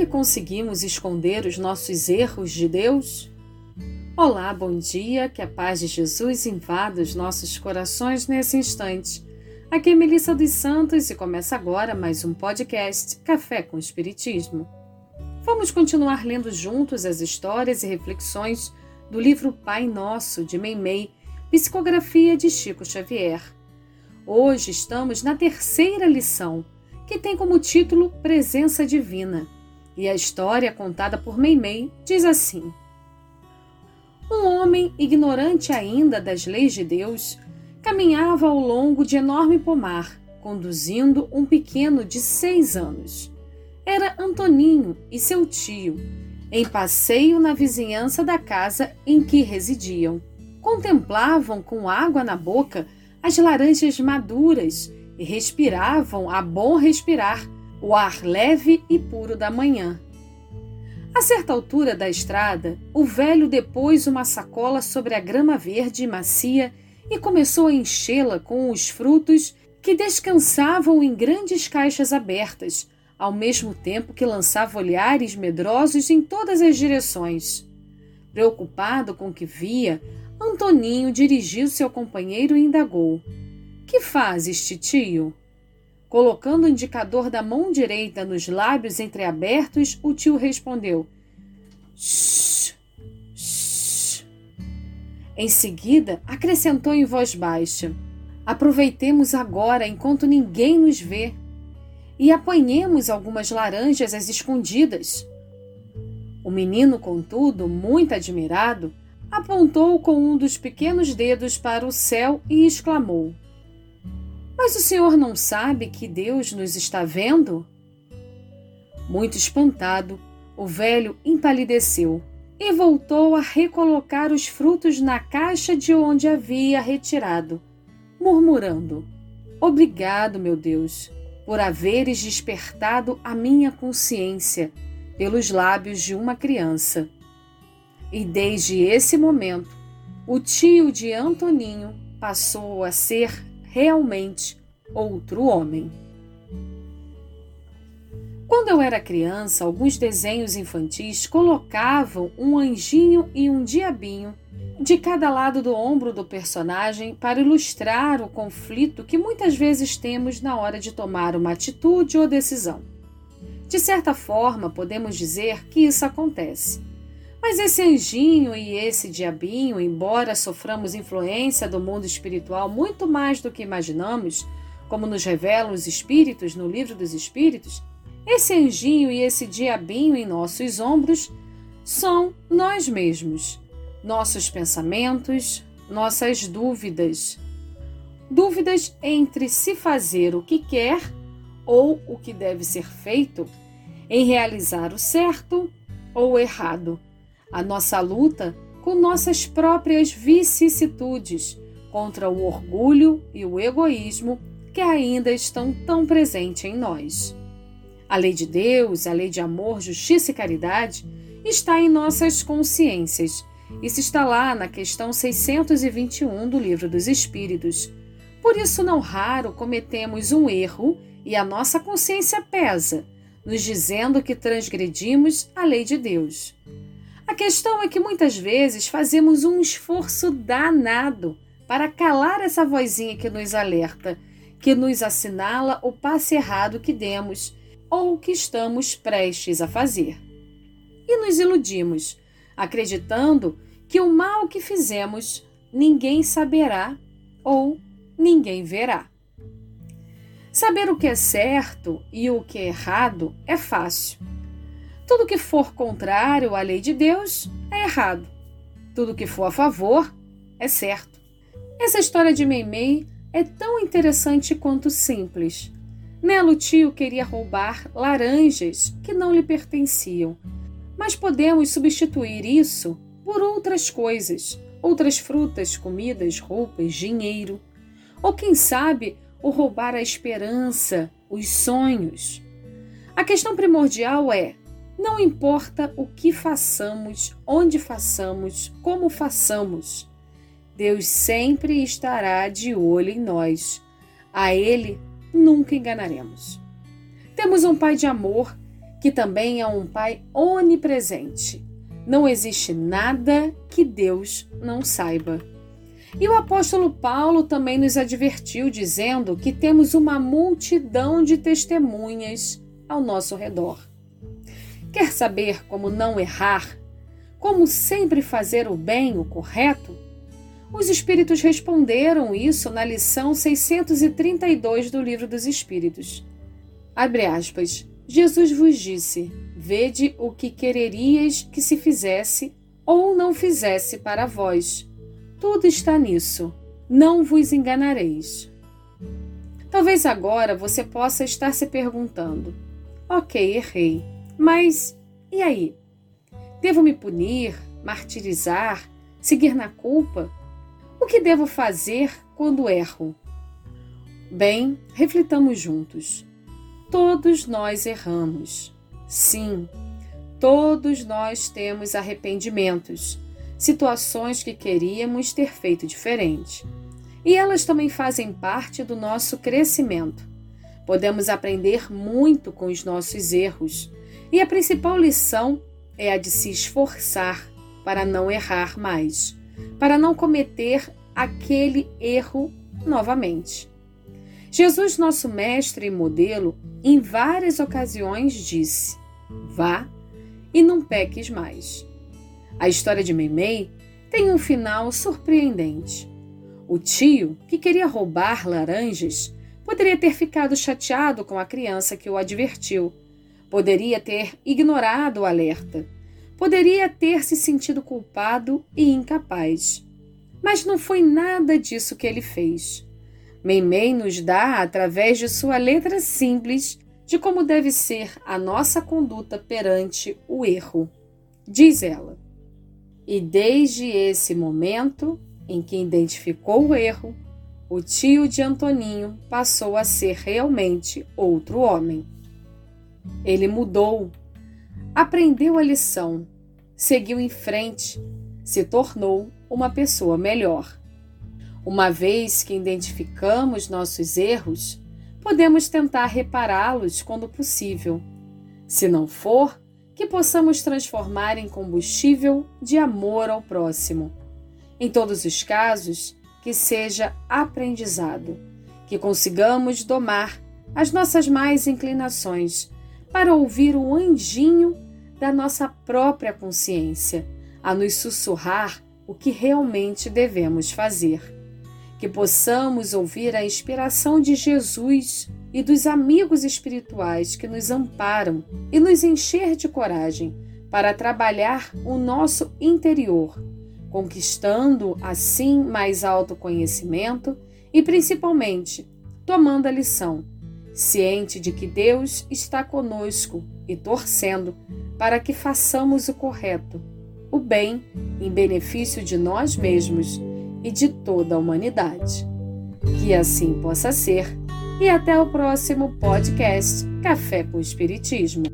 que conseguimos esconder os nossos erros de Deus? Olá, bom dia, que a paz de Jesus invada os nossos corações nesse instante. Aqui é Melissa dos Santos e começa agora mais um podcast Café com Espiritismo. Vamos continuar lendo juntos as histórias e reflexões do livro Pai Nosso, de Meimei, psicografia de Chico Xavier. Hoje estamos na terceira lição, que tem como título Presença Divina. E a história contada por Meimei diz assim: Um homem, ignorante ainda das leis de Deus, caminhava ao longo de enorme pomar, conduzindo um pequeno de seis anos. Era Antoninho e seu tio, em passeio na vizinhança da casa em que residiam. Contemplavam com água na boca as laranjas maduras e respiravam a bom respirar o ar leve e puro da manhã. A certa altura da estrada, o velho depôs uma sacola sobre a grama verde e macia e começou a enchê-la com os frutos que descansavam em grandes caixas abertas, ao mesmo tempo que lançava olhares medrosos em todas as direções. Preocupado com o que via, Antoninho dirigiu-se ao companheiro e indagou: Que fazes, tio? Colocando o indicador da mão direita nos lábios entreabertos, o tio respondeu: Shh, shh. Em seguida, acrescentou em voz baixa: Aproveitemos agora enquanto ninguém nos vê e apanhemos algumas laranjas às escondidas. O menino, contudo, muito admirado, apontou com um dos pequenos dedos para o céu e exclamou: Mas o senhor não sabe que Deus nos está vendo? Muito espantado, o velho empalideceu e voltou a recolocar os frutos na caixa de onde havia retirado, murmurando: Obrigado, meu Deus, por haveres despertado a minha consciência pelos lábios de uma criança. E desde esse momento, o tio de Antoninho passou a ser realmente outro homem. Quando eu era criança, alguns desenhos infantis colocavam um anjinho e um diabinho de cada lado do ombro do personagem para ilustrar o conflito que muitas vezes temos na hora de tomar uma atitude ou decisão. De certa forma, podemos dizer que isso acontece. Mas esse anjinho e esse diabinho, embora soframos influência do mundo espiritual muito mais do que imaginamos, como nos revelam os espíritos no livro dos espíritos, esse anjinho e esse diabinho em nossos ombros são nós mesmos, nossos pensamentos, nossas dúvidas. Dúvidas entre se fazer o que quer ou o que deve ser feito, em realizar o certo ou o errado a nossa luta com nossas próprias vicissitudes contra o orgulho e o egoísmo que ainda estão tão presentes em nós. A lei de Deus, a lei de amor, justiça e caridade está em nossas consciências. Isso está lá na questão 621 do Livro dos Espíritos. Por isso, não raro cometemos um erro e a nossa consciência pesa, nos dizendo que transgredimos a lei de Deus. A questão é que muitas vezes fazemos um esforço danado para calar essa vozinha que nos alerta, que nos assinala o passe errado que demos ou que estamos prestes a fazer. E nos iludimos, acreditando que o mal que fizemos ninguém saberá ou ninguém verá. Saber o que é certo e o que é errado é fácil tudo que for contrário à lei de Deus é errado. Tudo que for a favor é certo. Essa história de Meimei é tão interessante quanto simples. Nela, o tio queria roubar laranjas que não lhe pertenciam, mas podemos substituir isso por outras coisas, outras frutas, comidas, roupas, dinheiro. Ou quem sabe, o roubar a esperança, os sonhos. A questão primordial é não importa o que façamos, onde façamos, como façamos, Deus sempre estará de olho em nós. A Ele nunca enganaremos. Temos um Pai de amor que também é um Pai onipresente. Não existe nada que Deus não saiba. E o apóstolo Paulo também nos advertiu, dizendo que temos uma multidão de testemunhas ao nosso redor. Quer saber como não errar? Como sempre fazer o bem, o correto? Os Espíritos responderam isso na lição 632 do Livro dos Espíritos. Abre aspas. Jesus vos disse: Vede o que quereríeis que se fizesse ou não fizesse para vós. Tudo está nisso. Não vos enganareis. Talvez agora você possa estar se perguntando: Ok, errei, mas e aí? Devo me punir, martirizar, seguir na culpa? O que devo fazer quando erro? Bem, reflitamos juntos. Todos nós erramos. Sim, todos nós temos arrependimentos, situações que queríamos ter feito diferente. E elas também fazem parte do nosso crescimento. Podemos aprender muito com os nossos erros, e a principal lição é a de se esforçar para não errar mais para não cometer aquele erro novamente. Jesus, nosso mestre e modelo, em várias ocasiões disse: Vá e não peques mais. A história de Meimei tem um final surpreendente. O tio, que queria roubar laranjas, poderia ter ficado chateado com a criança que o advertiu, poderia ter ignorado o alerta Poderia ter se sentido culpado e incapaz. Mas não foi nada disso que ele fez. Meimei nos dá, através de sua letra simples, de como deve ser a nossa conduta perante o erro. Diz ela: E desde esse momento em que identificou o erro, o tio de Antoninho passou a ser realmente outro homem. Ele mudou aprendeu a lição, seguiu em frente, se tornou uma pessoa melhor. Uma vez que identificamos nossos erros, podemos tentar repará-los quando possível. Se não for, que possamos transformar em combustível de amor ao próximo. Em todos os casos, que seja aprendizado, que consigamos domar as nossas mais inclinações para ouvir o anjinho da nossa própria consciência, a nos sussurrar o que realmente devemos fazer. Que possamos ouvir a inspiração de Jesus e dos amigos espirituais que nos amparam e nos encher de coragem para trabalhar o nosso interior, conquistando assim mais autoconhecimento e principalmente tomando a lição ciente de que Deus está conosco e torcendo para que façamos o correto, o bem em benefício de nós mesmos e de toda a humanidade. Que assim possa ser, e até o próximo podcast Café com Espiritismo.